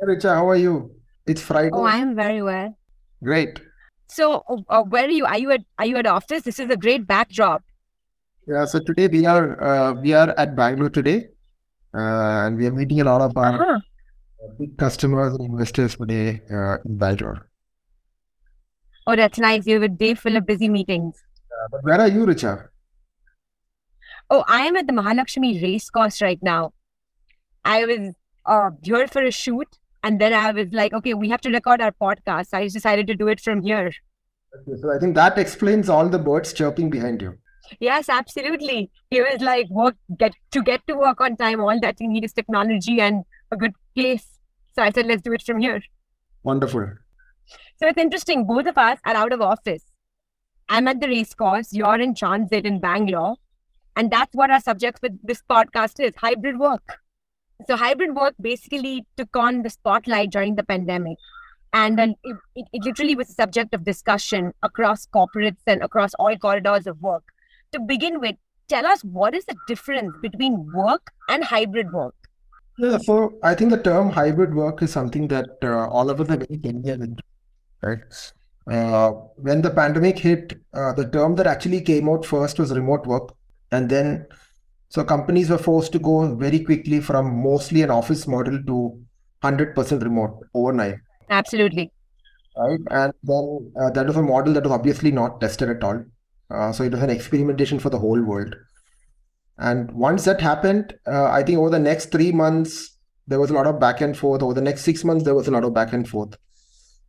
Hey, Richa, how are you? It's Friday. Oh, I am very well. Great. So, uh, uh, where are you? Are you at Are you at office? This is a great backdrop. Yeah, so today we are uh, we are at Bangalore today, uh, and we are meeting a lot of our Uh-huh. big customers and investors today uh, in Bangalore. Oh, that's nice. You have a day full of busy meetings. Uh, but where are you, Richa? Oh, I am at the Mahalakshmi race course right now. I was uh, here for a shoot, and then I was like, okay, we have to record our podcast. I just decided to do it from here. Okay, so I think that explains all the birds chirping behind you. Yes, absolutely. It was like work get to get to work on time. All that you need is technology and a good place. So I said, let's do it from here. Wonderful. So it's interesting. Both of us are out of office. I'm at the race course. You're in transit in Bangalore. And that's what our subject for this podcast is hybrid work. So, hybrid work basically took on the spotlight during the pandemic. And then it, it, it literally was a subject of discussion across corporates and across all corridors of work. To begin with, tell us what is the difference between work and hybrid work? Yeah, so I think the term hybrid work is something that uh, all of us familiar with, right? Uh, when the pandemic hit, uh, the term that actually came out first was remote work. And then, so companies were forced to go very quickly from mostly an office model to 100% remote overnight, Absolutely. right? And then uh, that was a model that was obviously not tested at all. Uh, so it was an experimentation for the whole world. And once that happened, uh, I think over the next three months, there was a lot of back and forth. Over the next six months, there was a lot of back and forth.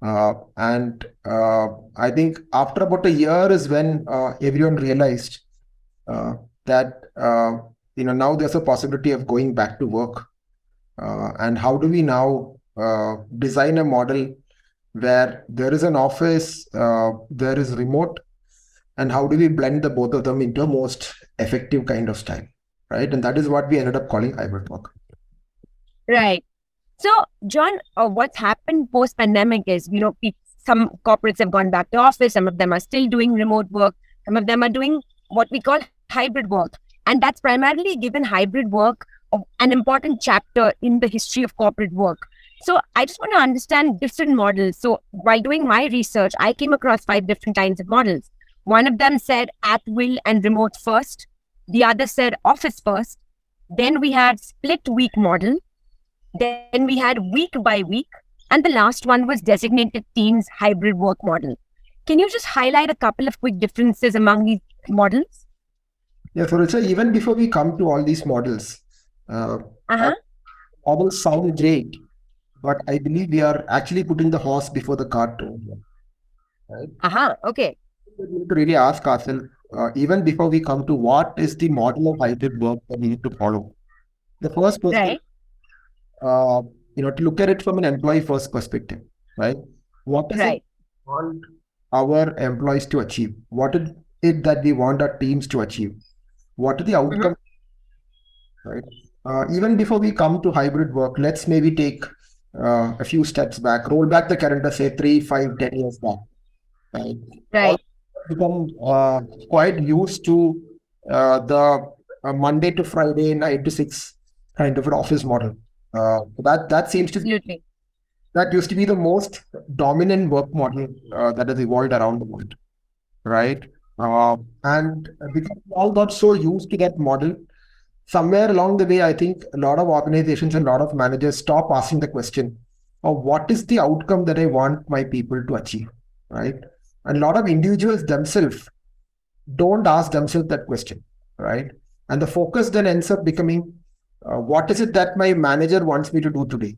Uh, and uh, I think after about a year is when uh, everyone realized uh, that uh, you know now there's a possibility of going back to work. Uh, and how do we now uh, design a model where there is an office, there is remote, and how do we blend the both of them into a most effective kind of style, right? And that is what we ended up calling hybrid work. Right. So, John, uh, what's happened post pandemic is, you know, some corporates have gone back to office, some of them are still doing remote work, some of them are doing what we call hybrid work. And that's primarily given hybrid work an important chapter in the history of corporate work. So, I just want to understand different models. So, while doing my research, I came across five different kinds of models. One of them said at will and remote first, the other said office first. Then we had split week model. Then we had week by week. And the last one was designated teams hybrid work model. Can you just highlight a couple of quick differences among these models? Yeah, so Richa, even before we come to all these models, uh, Uh-huh. models sound great, but I believe we are actually putting the horse before the cart. Right? Uh-huh. Okay. We need to really ask ourselves, uh, even before we come to what is the model of hybrid work that we need to follow. The first person, Right. uh, you know, to look at it from an employee first perspective, right? What is it Right. we want our employees to achieve? What is it that we want our teams to achieve? What are the outcomes, right? Uh, even before we come to hybrid work, let's maybe take uh, a few steps back, roll back the calendar, say three, five, ten years back, right? Right. become uh, quite used to uh, the uh, Monday to Friday, nine to six kind of an office model. Uh, that that seems to Absolutely. that used to be the most dominant work model uh, that has evolved around the world, right? Uh, and because we all got so used to that model, somewhere along the way, I think a lot of organizations and a lot of managers stop asking the question of what is the outcome that I want my people to achieve, right? And a lot of individuals themselves don't ask themselves that question, right? And the focus then ends up becoming uh, what is it that my manager wants me to do today,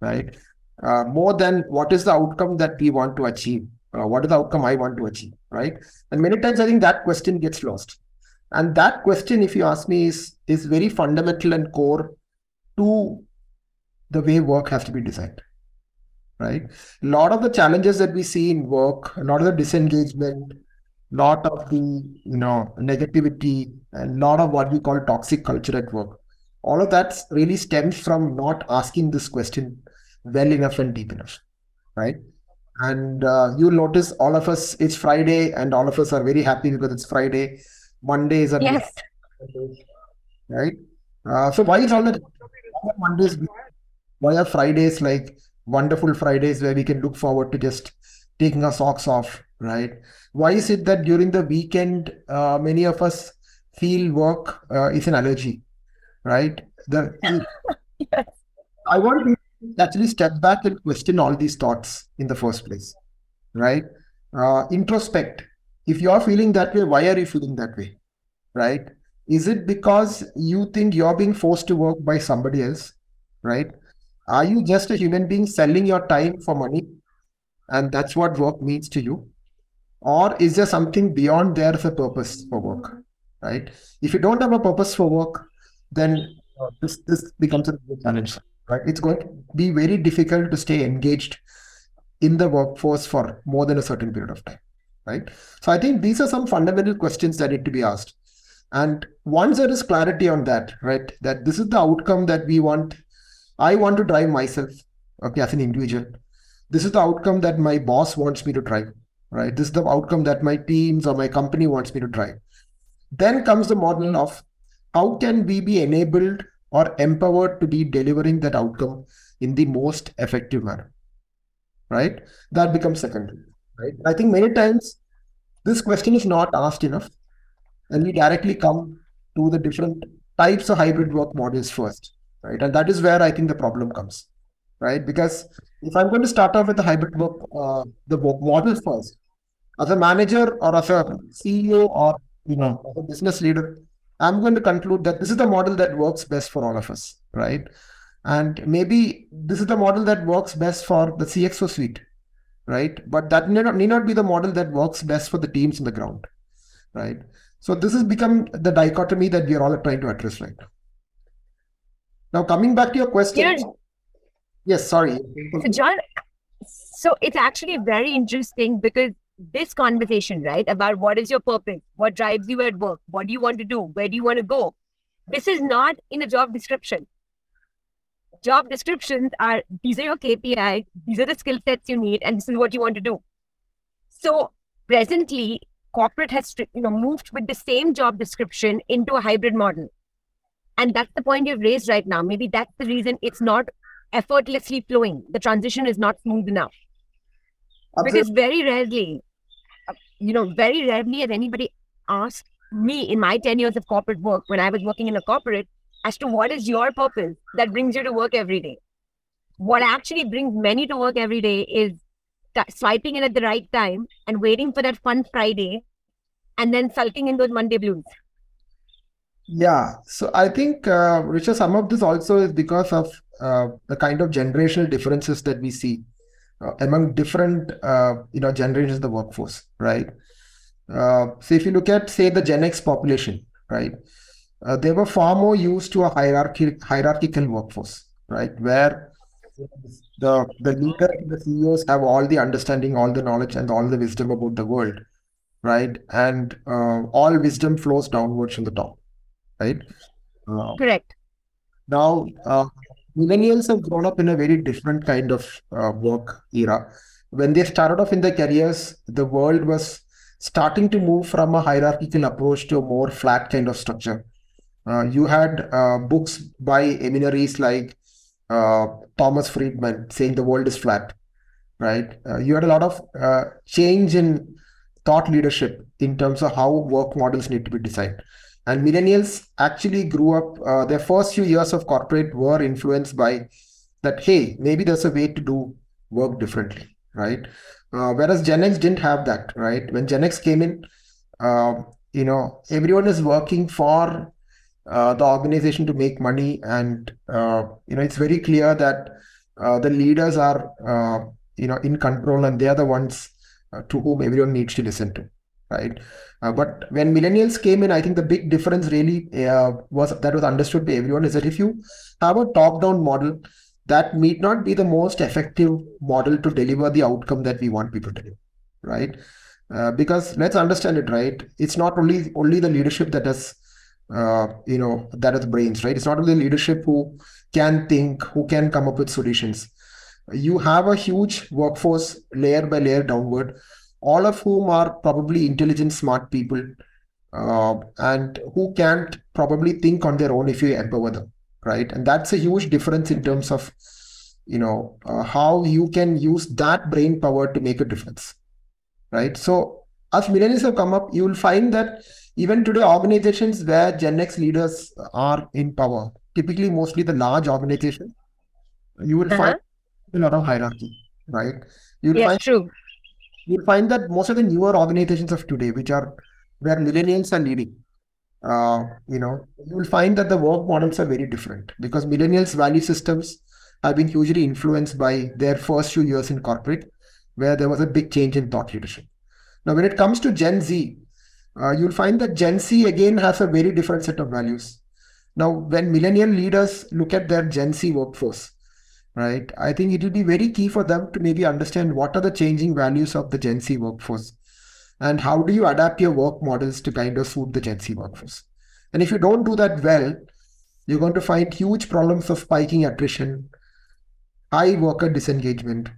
right? Uh, more than what is the outcome that we want to achieve, uh, what is the outcome I want to achieve, right? And many times I think that question gets lost. And that question, if you ask me, is is very fundamental and core to the way work has to be designed right? A lot of the challenges that we see in work, a lot of the disengagement, lot of the you know negativity, and lot of what we call toxic culture at work. All of that really stems from not asking this question well enough and deep enough, right? And uh, you'll notice all of us, it's Friday, and all of us are very happy because it's Friday. Monday is a Yes. right? Uh, so why is all that Mondays Why are Fridays like wonderful Fridays where we can look forward to just taking our socks off, right? Why is it that during the weekend, uh, many of us feel work uh, is an allergy, right? The, yes. I want to actually step back and question all these thoughts in the first place, right? Uh, introspect. If you are feeling that way, why are you feeling that way, right? Is it because you think you're being forced to work by somebody else, right? Are you just a human being selling your time for money? And that's what work means to you? Or is there something beyond there as a purpose for work, right? If you don't have a purpose for work, then this, this becomes a challenge, right? It's going to be very difficult to stay engaged in the workforce for more than a certain period of time, right? So I think these are some fundamental questions that need to be asked. And once there is clarity on that, right, that this is the outcome that we want I want to drive myself, okay, as an individual. This is the outcome that my boss wants me to drive, right? This is the outcome that my teams or my company wants me to drive. Then comes the model of how can we be enabled or empowered to be delivering that outcome in the most effective manner, right? That becomes secondary, right? I think many times this question is not asked enough, and we directly come to the different types of hybrid work models first right? And that is where I think the problem comes, right? Because if I'm going to start off with the hybrid work, uh, the work model first, as a manager or as a CEO or you know as a business leader, I'm going to conclude that this is the model that works best for all of us, right? And maybe this is the model that works best for the CXO suite, right? But that may not, may not be the model that works best for the teams on the ground, right? So this has become the dichotomy that we are all trying to address right now. Now, coming back to your question. You know, yes, sorry. So, John, so it's actually very interesting because this conversation, right, about what is your purpose, what drives you at work, what do you want to do, where do you want to go, this is not in a job description. Job descriptions are these are your KPIs, these are the skill sets you need, and this is what you want to do. So presently, corporate has you know moved with the same job description into a hybrid model and that's the point you've raised right now. Maybe that's the reason it's not effortlessly flowing. The transition is not smooth enough. Absolutely. Because very rarely, you know, very rarely has anybody asked me in my 10 years of corporate work when I was working in a corporate as to what is your purpose that brings you to work every day. What actually brings many to work every day is swiping in at the right time and waiting for that fun Friday and then sulking in those Monday blues. Yeah, so I think, uh, Richard, some of this also is because of uh, the kind of generational differences that we see among different, uh, you know, generations of the workforce, right? Uh, so if you look at, say, the Gen X population, right, uh, they were far more used to a hierarchy, hierarchical workforce, right, where the the leader, the CEOs have all the understanding, all the knowledge, and all the wisdom about the world, right, and all wisdom flows downwards from the top right? Uh, Correct. Now, uh, millennials have grown up in a very different kind of uh, work era. When they started off in their careers, the world was starting to move from a hierarchical approach to a more flat kind of structure. Uh, you had uh, books by eminaries like uh, Thomas Friedman saying the world is flat, right? you had a lot of change in thought leadership in terms of how work models need to be designed. And millennials actually grew up, uh, their first few years of corporate were influenced by that, hey, maybe there's a way to do work differently, right? Uh, whereas Gen X didn't have that, right? When Gen X came in, uh, you know, everyone is working for uh, the organization to make money. And, uh, you know, it's very clear that uh, the leaders are, you know, in control and they are the ones to whom everyone needs to listen to, right? Uh, but when millennials came in, I think the big difference really uh, was that was understood by everyone is that if you have a top-down model, that may not be the most effective model to deliver the outcome that we want people to do, right? Uh, because let's understand it, right? It's not only only the leadership that has, uh, you know, that has brains, right? It's not only leadership who can think, who can come up with solutions. You have a huge workforce layer by layer downward all of whom are probably intelligent, smart people, uh, and who can't probably think on their own if you empower them, right? And that's a huge difference in terms of you know uh, how you can use that brain power to make a difference right so as millennials have come up you will find that even today organizations where gen x leaders are in power typically mostly the large organizations you will Uh-huh. find a lot of hierarchy right you'll Yes, find true. You'll find that most of the newer organizations of today which are where millennials are leading uh, you know you will find that the work models are very different because millennials value systems have been hugely influenced by their first few years in corporate where there was a big change in thought leadership. Now when it comes to gen z uh, you'll find that gen z again has a very different set of values. Now when millennial leaders look at their gen z workforce right? I think it will be very key for them to maybe understand what are the changing values of the gen z workforce and how do you adapt your work models to kind of suit the gen z workforce. And if you don't do that well you're going to find huge problems of spiking attrition high worker disengagement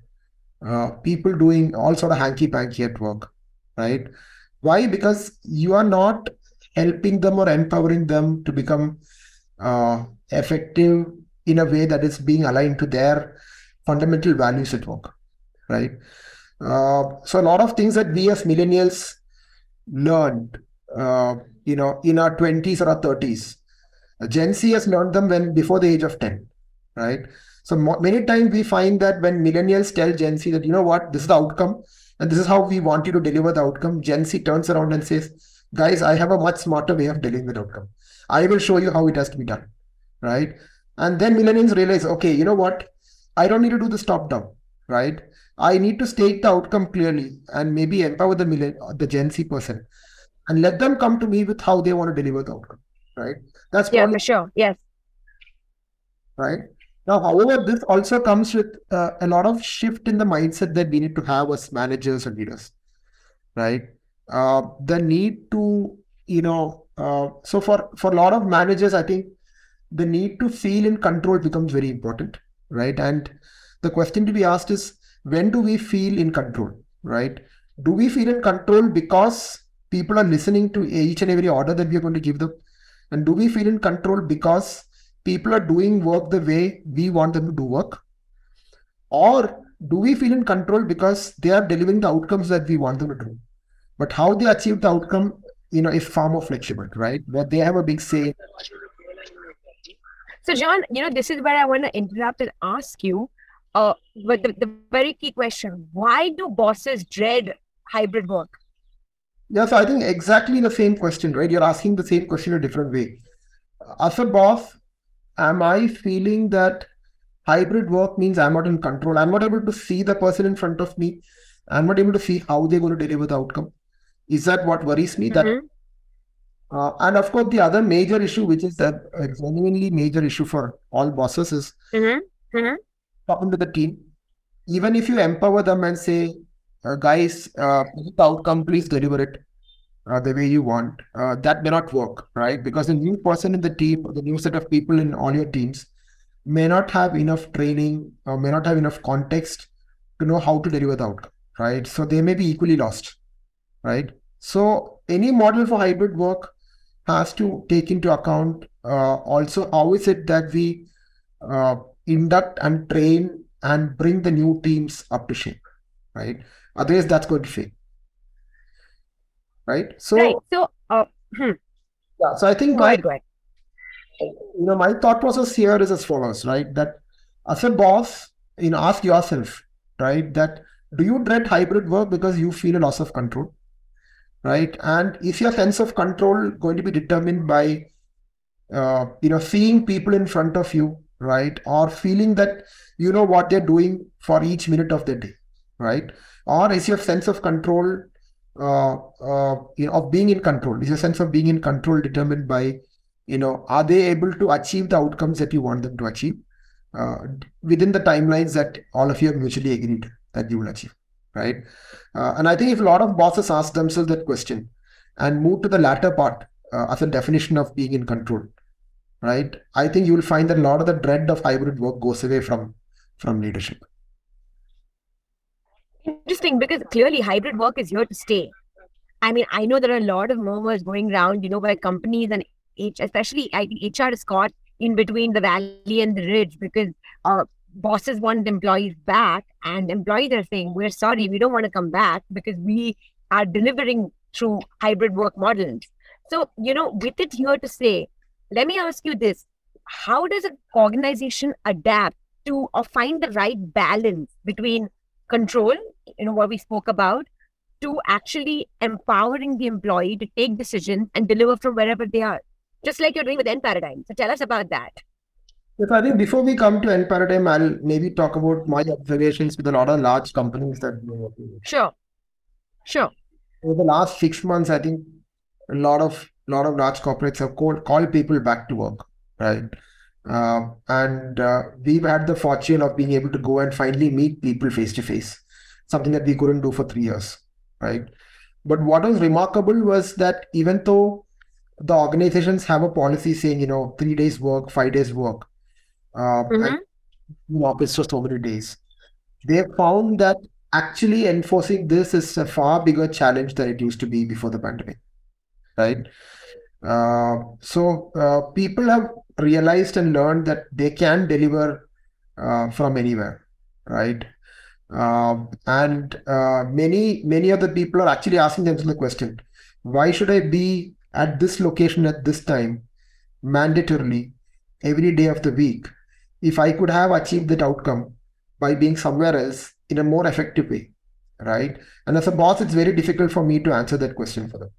uh, people doing all sort of hanky panky at work right? Why? Because you are not helping them or empowering them to become uh, effective in a way that is being aligned to their fundamental values at work right? Uh, so a lot of things that we as millennials learned uh, you know in our 20s or our 30s gen z has learned them when before the age of 10 right? So mo- many times we find that when millennials tell gen z that you know what? This is the outcome and this is how we want you to deliver the outcome gen z turns around and says guys i have a much smarter way of delivering the outcome. I will show you how it has to be done right and then millennials realize okay you know what? I don't need to do this top down right? I need to state the outcome clearly and maybe empower the millen- the gen z person and let them come to me with how they want to deliver the outcome right? That's Yeah, probably for sure. Yes. right? Now however this also comes with uh, a lot of shift in the mindset that we need to have as managers and leaders right? Uh, the need to you know uh, so for for a lot of managers i think the need to feel in control becomes very important right? And the question to be asked is when do we feel in control right? Do we feel in control because people are listening to each and every order that we are going to give them? And do we feel in control because people are doing work the way we want them to do work? Or do we feel in control because they are delivering the outcomes that we want them to do? But how they achieve the outcome you know is far more flexible right? Where they have a big say So, John, you know, this is where I want to interrupt and ask you. Uh, but the, the very key question: Why do bosses dread hybrid work? Yeah, so I think exactly the same question, right? You're asking the same question in a different way. As a boss, am I feeling that hybrid work means I'm not in control? I'm not able to see the person in front of me. I'm not able to see how they're going to deliver the outcome. Is that what worries me? That Mhm. Uh, and of course, the other major issue, which is that a genuinely major issue for all bosses, is Mhm. Mhm. talking to the team. Even if you empower them and say, uh, guys, uh, outcome, please deliver it uh, the way you want, uh, that may not work, right? Because the new person in the team, the new set of people in all your teams may not have enough training or may not have enough context to know how to deliver the outcome, right? So they may be equally lost, right? So any model for hybrid work has to take into account uh, also how is it that we uh, induct and train and bring the new teams up to shape, right? Otherwise, that's going to fail, right? So, Right. So, uh, hmm, yeah, so I think go my ahead, go ahead. you know my thought process here is as follows, right? That as a boss, you know, ask yourself, right? That do you dread hybrid work because you feel a loss of control, right? And is your sense of control going to be determined by uh, you know seeing people in front of you right? Or feeling that you know what they're doing for each minute of the day right? Or is your sense of control uh, uh, you know of being in control? Is your sense of being in control determined by you know are they able to achieve the outcomes that you want them to achieve uh, within the timelines that all of you have mutually agreed that you will achieve right? Uh, and i think if a lot of bosses ask themselves that question and move to the latter part uh, as a definition of being in control right? I think you will find that a lot of the dread of hybrid work goes away from from leadership. Interesting, because clearly hybrid work is here to stay. I mean, I know there are a lot of murmurs going around, you know, where companies and H, especially I think HR is caught in between the valley and the ridge because uh, bosses want employees back and employees are saying, we're sorry, we don't want to come back because we are delivering through hybrid work models. So, you know, with it here to say, let me ask you this. How does an organization adapt to or find the right balance between control, you know, what we spoke about, to actually empowering the employee to take decisions and deliver from wherever they are, just like you're doing with enParadigm. So tell us about that. Yes, I think before we come to enParadigm, I'll maybe talk about my observations with a lot of large companies that we're working with. Sure. Sure. Over the last six months, I think a lot of lot of large corporates have called called people back to work, right? Uh, and uh, we've had the fortune of being able to go and finally meet people face to face, something that we couldn't do for three years, right? But what was remarkable was that even though the organizations have a policy saying, you know, three days work, five days work, uh, Mhm. in office for so many days. They found that actually enforcing this is a far bigger challenge than it used to be before the pandemic, right? Uh, so uh, people have realized and learned that they can deliver uh, from anywhere, right? Um, and uh, many many of the people are actually asking themselves the question, why should I be at this location at this time mandatorily every day of the week if I could have achieved that outcome by being somewhere else in a more effective way, right? And as a boss, it's very difficult for me to answer that question for them,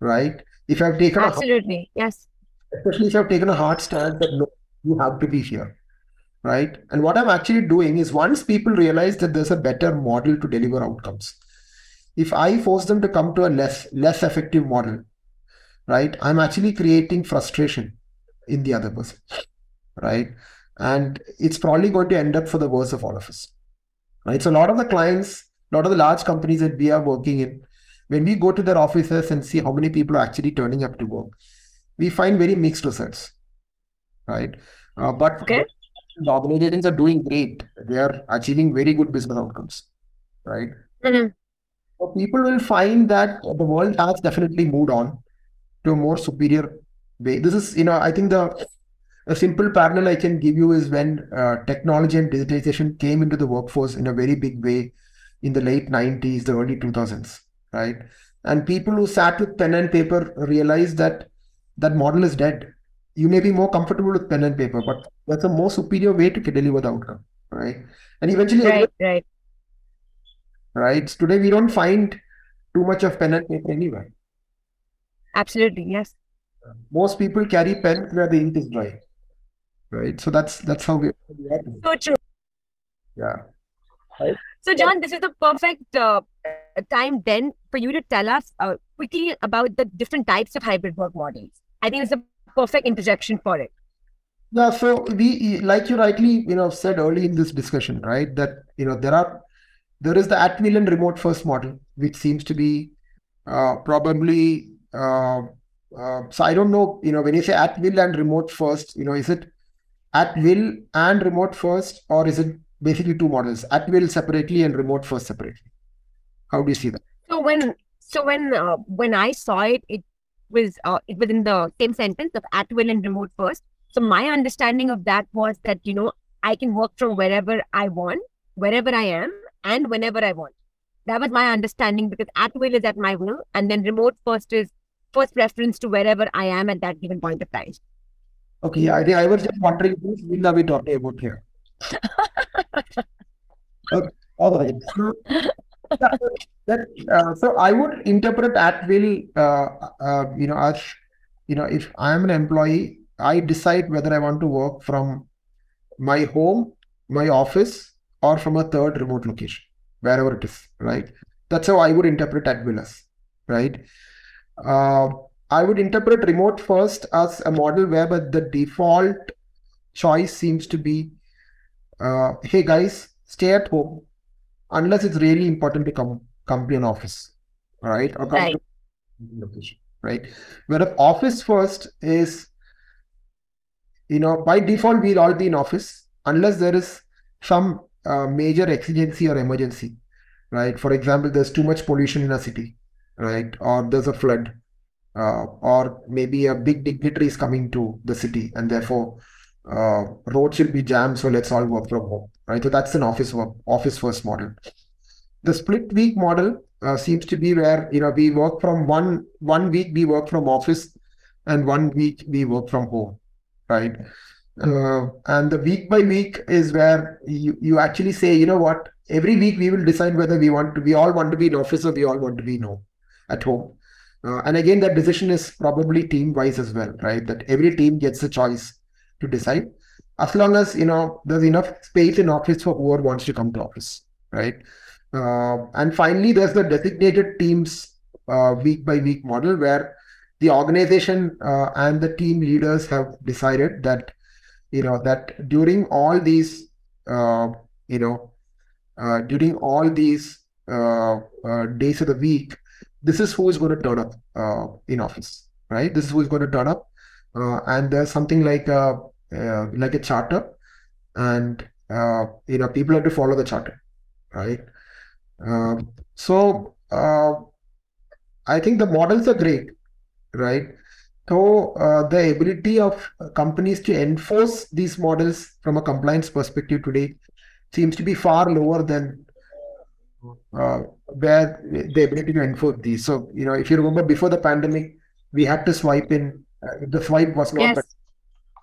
right? If I've taken a, Absolutely. Yes. especially if I've taken a hard stance that no, you have to be here, right? And what I'm actually doing is once people realize that there's a better model to deliver outcomes, if I force them to come to a less less effective model, right? I'm actually creating frustration in the other person, right? And it's probably going to end up for the worst of all of us, right? So a lot of the clients, a lot of the large companies that we are working in, when we go to their offices and see how many people are actually turning up to work, we find very mixed results, right? Uh, but Okay. the organizations are doing great. They are achieving very good business outcomes, right? Mhm. So people will find that the world has definitely moved on to a more superior way. This is, you know, I think the a simple parallel I can give you is when uh, technology and digitization came into the workforce in a very big way in the late 90s, the early 2000s, right? And people who sat with pen and paper realized that that model is dead. You may be more comfortable with pen and paper, but that's a more superior way to deliver the outcome, right? And eventually, Right. Right. right? Today, we don't find too much of pen and paper anywhere. Absolutely. Yes. Most people carry pen where the ink is dry, right? So that's that's how we. So true. Yeah. So, John, this is the perfect uh, time then for you to tell us uh, quickly about the different types of hybrid work models. I think it's a perfect interjection for it. Yeah, so we, like you rightly, you know, said early in this discussion, right, that you know there are there is the at will and remote first model, which seems to be uh, probably. Uh, uh, so I don't know, you know, when you say at will and remote first, you know, is it at will and remote first, or is it basically two models, at will separately and remote first separately? How do you see that? So when so when uh, when I saw it, it was uh, it was in the same sentence of at will and remote first. So my understanding of that was that you know I can work from wherever I want, wherever I am, and whenever I want. That was my understanding because at will is at my will, and then remote first is first preference to wherever I am at that given point of time. Okay, yeah, I, think I was just wondering which will are we talking about here? Okay, all right. So, that, uh, so I would interpret at will, uh, uh, you know, as you know, if I am an employee, I decide whether I want to work from my home, my office, or from a third remote location, wherever it is, right? That's how I would interpret at will as, right? I would interpret remote first as a model whereby the default choice seems to be, uh, hey guys, stay at home unless it's really important to come come to an office, right? Or come Right. to location, right? Whereas office first is, you know, by default we'll all be in office unless there is some uh, major exigency or emergency, right? For example, there's too much pollution in a city, right? Or there's a flood, uh, or maybe a big dignitary is coming to the city, and therefore uh, road should be jammed, so let's all work from home, right? So that's an office work, office first model. The split week model uh, seems to be where you know we work from one one week we work from office, and one week we work from home, right? Uh, and the week by week is where you, you actually say, you know what, every week we will decide whether we want to, we all want to be in office or we all want to be no, at home. Uh, and again, that decision is probably team wise as well, right? That every team gets a choice to decide as long as, you know, there's enough space in office for whoever wants to come to office, right? Uh, and finally, there's the designated teams uh, week by week model where the organization uh, and the team leaders have decided that you know that during all these uh, you know uh, during all these days of the week this is who is going to turn up uh, in office right? This is who is going to turn up uh, and there's something like a like a charter and you know people have to follow the charter right? Um, so i think the models are great right? So uh, the ability of companies to enforce these models from a compliance perspective today seems to be far lower than uh, where the ability to enforce these. So you know, if you remember before the pandemic, we had to swipe in. Uh, the swipe was not. Yes.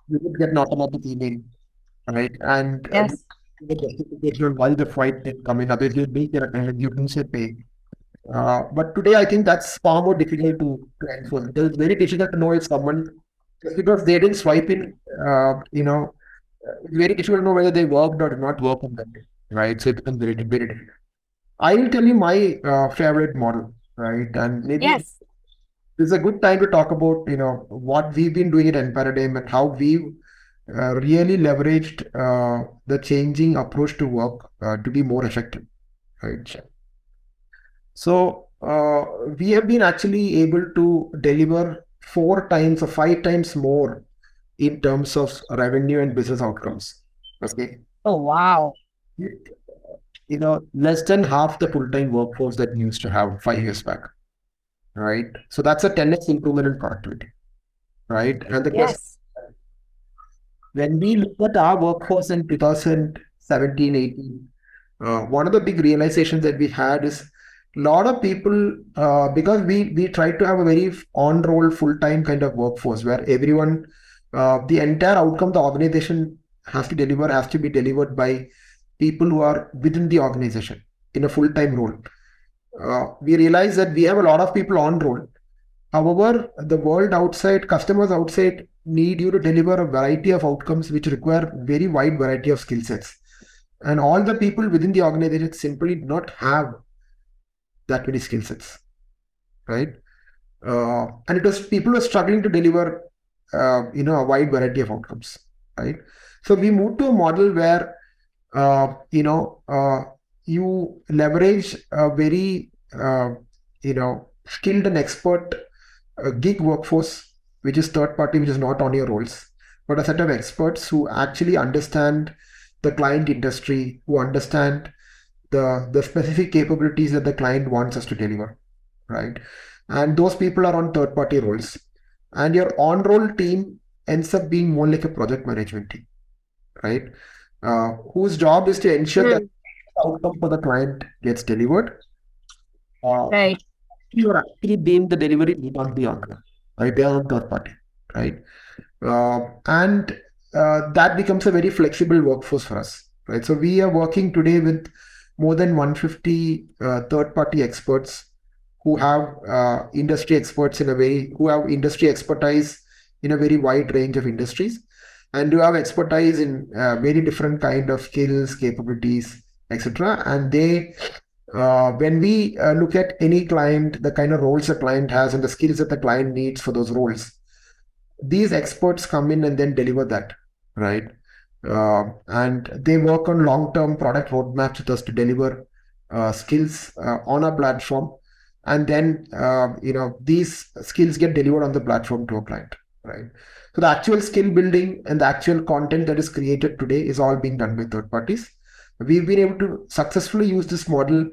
We would get an automatic email, right? And yes. Uh, while the swipe did come in, otherwise you'd make your you didn't say pay. Uh, but today, I think that's far more difficult to, to enforce. It's very difficult to know if someone, just because they didn't swipe in, uh, you know, it's very difficult to know whether they worked or did not work on that day, right? So it becomes very, very difficult. I will tell you my uh, favorite model, right? And maybe yes. this is a good time to talk about, you know, what we've been doing at enParadigm and how we've uh, really leveraged uh, the changing approach to work uh, to be more effective, right? So uh, we have been actually able to deliver four times or five times more in terms of revenue and business outcomes. Okay. Oh wow. You know, less than half the full-time workforce that we used to have five years back. Right. So that's a 10x improvement in productivity. Right. And the yes. question when we look at our workforce in 2017, 18, uh, one of the big realizations that we had is a lot of people uh, because we we try to have a very on roll full time kind of workforce where everyone uh, the entire outcome the organization has to deliver has to be delivered by people who are within the organization in a full time role uh, we realize that we have a lot of people on roll however the world outside customers outside need you to deliver a variety of outcomes which require very wide variety of skill sets and all the people within the organization simply do not have that many skill sets, right? Uh, and it was people were struggling to deliver, uh, you know, a wide variety of outcomes, right? So we moved to a model where, you know, uh, you leverage a very, uh, you know, skilled and expert uh, gig workforce, which is third party, which is not on your roles, but a set of experts who actually understand the client industry, who understand the the specific capabilities that the client wants us to deliver right? And those people are on third party roles. And your on roll team ends up being more like a project management team right uh, whose job is to ensure mm. that the outcome for the client gets delivered? Uh, right. you're actually being the delivery lead on the on right? They are on third party right? Uh, and uh, that becomes a very flexible workforce for us right? So we are working today with more than 150 uh, third party experts who have uh, industry experts in a very who have industry expertise in a very wide range of industries and who have expertise in uh, very different kind of skills capabilities etc and they uh, when we uh, look at any client the kind of roles a client has and the skills that the client needs for those roles these experts come in and then deliver that right? Uh, and they work on long-term product roadmaps with us to deliver uh, skills uh, on our platform. And then you know these skills get delivered on the platform to a client right so the actual skill building and the actual content that is created today is all being done by third parties we've been able to successfully use this model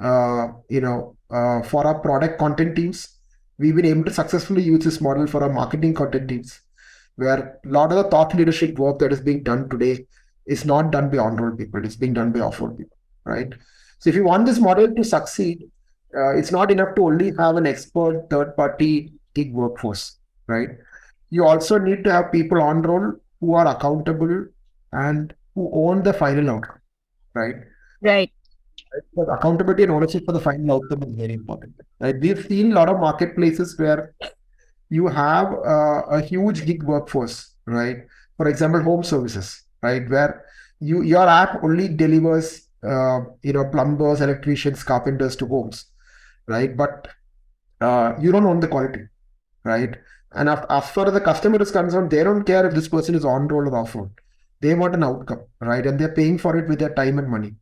uh, you know uh, for our product content teams we've been able to successfully use this model for our marketing content teams where a lot of the thought leadership work that is being done today is not done by on-roll people, it's being done by off-roll people, right? So if you want this model to succeed, uh, it's not enough to only have an expert third-party gig workforce, right? You also need to have people on roll who are accountable and who own the final outcome, right? Right. But accountability and ownership for the final outcome is very important. Right? We've seen a lot of marketplaces where you have uh, a huge gig workforce, right? For example, home services, right? Where you your app only delivers, uh, you know, plumbers, electricians, carpenters to homes, right? But uh, you don't own the quality, right? And as far as the customer is concerned, they don't care if this person is on roll or off roll. They want an outcome, right? And they're paying for it with their time and money,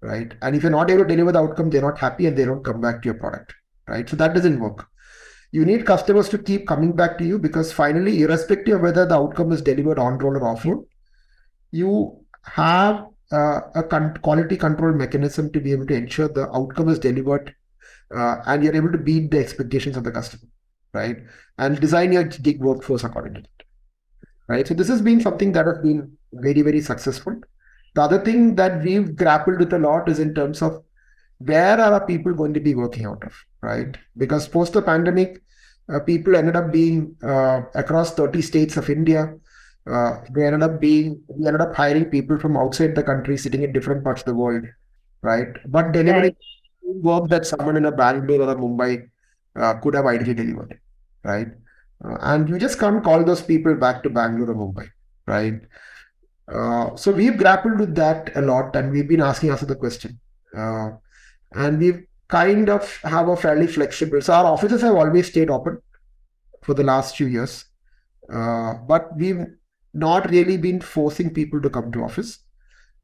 right? And if you're not able to deliver the outcome, they're not happy and they don't come back to your product, right? So that doesn't work. You need customers to keep coming back to you because finally, irrespective of whether the outcome is delivered on roll or off roll, you have uh, a con- quality control mechanism to be able to ensure the outcome is delivered uh, and you're able to beat the expectations of the customer, right? And design your gig workforce accordingly, right? So this has been something that has been very, very successful. The other thing that we've grappled with a lot is in terms of where are our people going to be working out of, right? Because post the pandemic, uh, people ended up being uh, across 30 states of India. Uh, they ended up being, we ended up hiring people from outside the country, sitting in different parts of the world, right? But delivering right. work that someone in a Bangalore or a Mumbai uh, could have ideally delivered, right? Uh, and you just can't call those people back to Bangalore or Mumbai, right? Uh, so we've grappled with that a lot, and we've been asking ourselves the question. Uh, and we've kind of have a fairly flexible. So our offices have always stayed open for the last few years, uh, but we've not really been forcing people to come to office.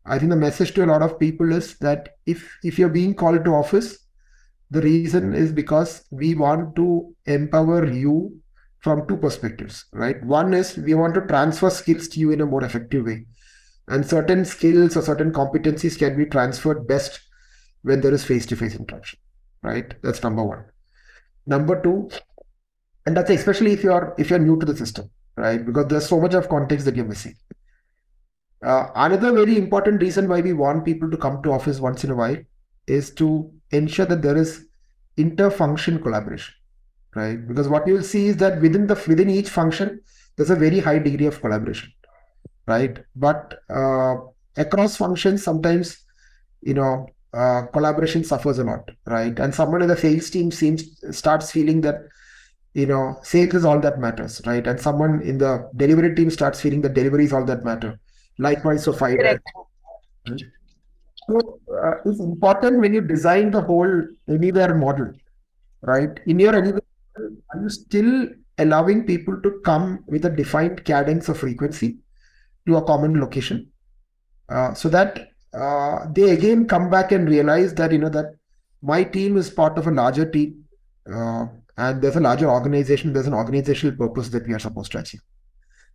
I think the message to a lot of people is that if if you're being called to office, the reason is because we want to empower you from two perspectives, right? One is we want to transfer skills to you in a more effective way. And certain skills or certain competencies can be transferred best when there is face-to-face interaction, right? That's number one. Number two, and that's especially if you're if you're new to the system, right? Because there's so much of context that you're missing. Uh, another very important reason why we want people to come to office once in a while is to ensure that there is inter-function collaboration, right? Because what you will see is that within the within each function, there's a very high degree of collaboration, right? But uh, across functions, sometimes you know uh, collaboration suffers a lot, right? And someone in the sales team seems starts feeling that you know sales is all that matters, right? And someone in the delivery team starts feeling that delivery is all that matter. Likewise, so fire. Right? So uh, it's important when you design the whole anywhere model, right? In your anywhere, are you still allowing people to come with a defined cadence of frequency to a common location, uh, so that uh, they again come back and realize that you know that my team is part of a larger team uh, and there's a larger organization there's an organizational purpose that we are supposed to achieve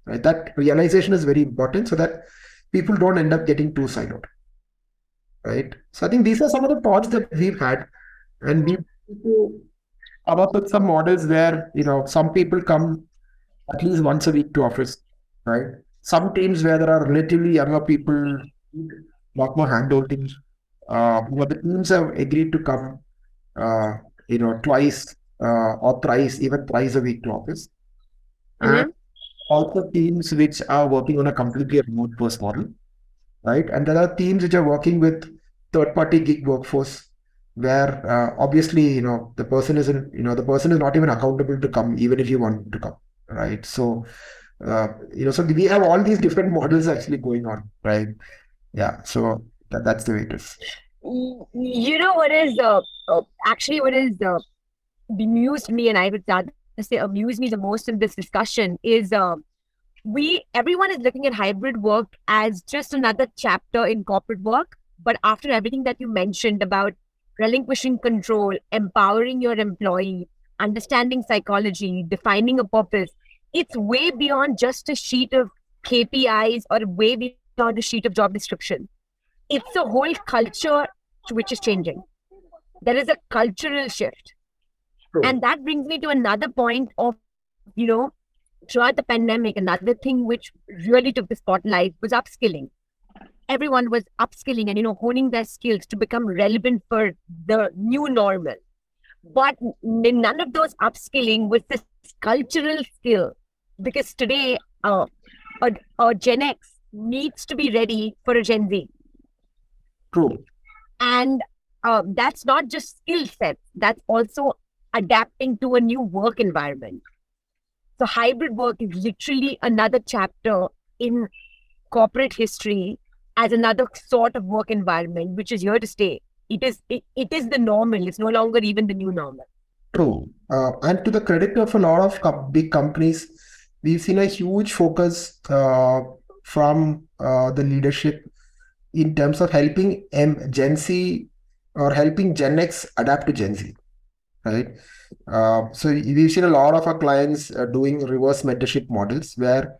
right? That realization is very important so that people don't end up getting too siloed right so i think these are some of the thoughts that we've had and we come up with some models where you know some people come at least once a week to office right some teams where there are relatively younger people lot more handholding. Uh, but the teams have agreed to come, uh, you know, twice uh, or thrice, even thrice a week to office. Mm-hmm. And also teams which are working on a completely remote first model, right? And there are teams which are working with third-party gig workforce where uh, obviously you know the person isn't you know the person is not even accountable to come even if you want to come right? So uh, you know so we have all these different models actually going on right? Yeah so that, that's the way it is. You know what is uh, uh actually what is uh, bemused me and i would say amused me the most in this discussion is uh, we everyone is looking at hybrid work as just another chapter in corporate work but after everything that you mentioned about relinquishing control empowering your employee understanding psychology defining a purpose it's way beyond just a sheet of kpis or way on a sheet of job description. It's a whole culture which is changing. There is a cultural shift. True. And that brings me to another point of, you know, throughout the pandemic, another thing which really took the spotlight was upskilling. Everyone was upskilling and you know honing their skills to become relevant for the new normal. But none of those upskilling was this cultural skill because today uh, a, a Gen X needs to be ready for a Gen Z. True. And uh, that's not just skill sets, that's also adapting to a new work environment. So, hybrid work is literally another chapter in corporate history as another sort of work environment, which is here to stay. It is it, it is the normal. It's no longer even the new normal. True. Uh, and to the credit of a lot of co- big companies, we've seen a huge focus uh, from uh, the leadership in terms of helping M- Gen Z or helping Gen X adapt to Gen Z, right? Uh, so we've seen a lot of our clients uh, doing reverse mentorship models where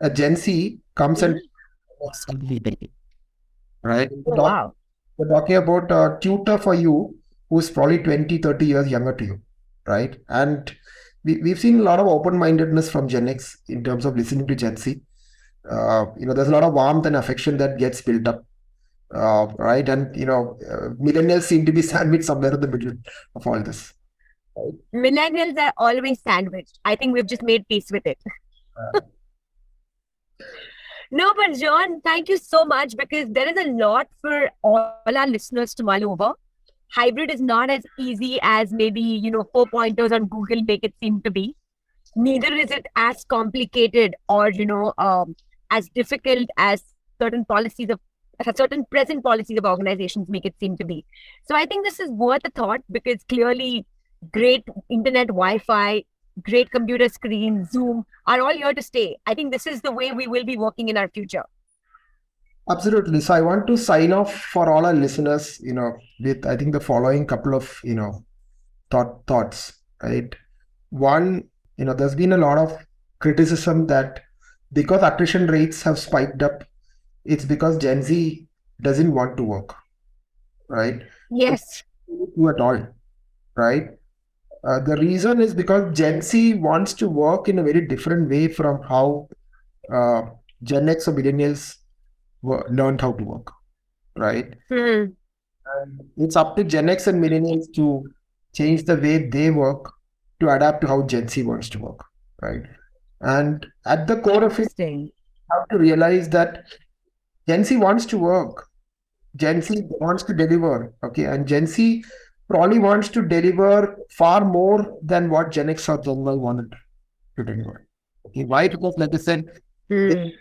a Gen Z comes and right? Oh, wow. We're talking about a tutor for you who's probably 20, 30 years younger to you, right? And we, we've seen a lot of open-mindedness from Gen X in terms of listening to Gen Z. Uh, you know, there's a lot of warmth and affection that gets built up, uh, right? And, you know, uh, millennials seem to be sandwiched somewhere in the middle of all this. Millennials are always sandwiched. I think we've just made peace with it. no, but John, thank you so much because there is a lot for all our listeners to mull over hybrid is not as easy as maybe you know four pointers on google make it seem to be neither is it as complicated or you know um, as difficult as certain policies of certain present policies of organizations make it seem to be so i think this is worth a thought because clearly great internet wi-fi great computer screen zoom are all here to stay i think this is the way we will be working in our future Absolutely. So I want to sign off for all our listeners, you know, with I think the following couple of, you know, thought thoughts, right? One, you know, there's been a lot of criticism that because attrition rates have spiked up, it's because Gen Z doesn't want to work, right? Yes. To at all, right? Uh, the reason is because Gen Z wants to work in a very different way from how uh, Gen X or millennials learned how to work, right? Mm. And it's up to Gen X and millennials to change the way they work to adapt to how Gen Z wants to work, right? And at the core of it, you have to realize that Gen Z wants to work. Gen Z wants to deliver, okay? And Gen Z probably wants to deliver far more than what Gen X or Y wanted to deliver. Because, like I said, mm.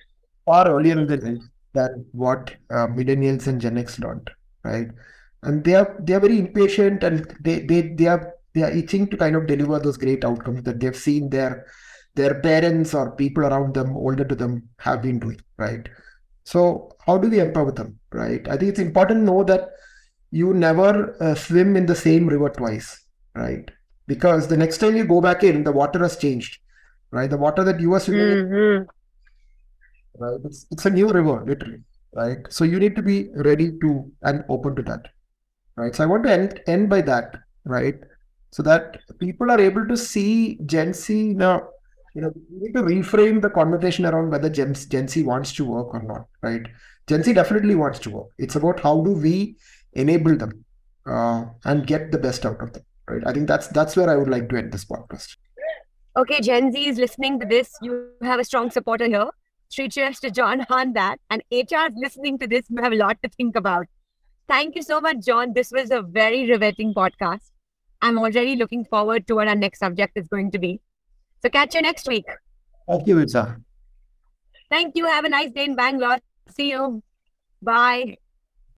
far earlier in the than what uh, millennials and Gen X learned, right? And they are they are very impatient and they they they are they are itching to kind of deliver those great outcomes that they've seen their their parents or people around them older to them have been doing, right? So how do we empower them, right? I think it's important to know that you never uh, swim in the same river twice, right? Because the next time you go back in, the water has changed, right? The water that you are swimming mm-hmm. in right? It's it's a new river, literally, right? So you need to be ready to and open to that, right? So I want to end end by that, right? So that people are able to see Gen Z now. You know, we need to reframe the conversation around whether Gen, Gen Z wants to work or not, right? Gen Z definitely wants to work. It's about how do we enable them uh, and get the best out of them, right? I think that's that's where I would like to end this podcast. Okay, Gen Z is listening to this. You have a strong supporter here. Three cheers to John on that. And HR is listening to this, you have a lot to think about. Thank you so much, John. This was a very riveting podcast. I'm already looking forward to what our next subject is going to be. So catch you next week. Thank you, Itza. Thank you. Have a nice day in Bangalore. See you. Bye.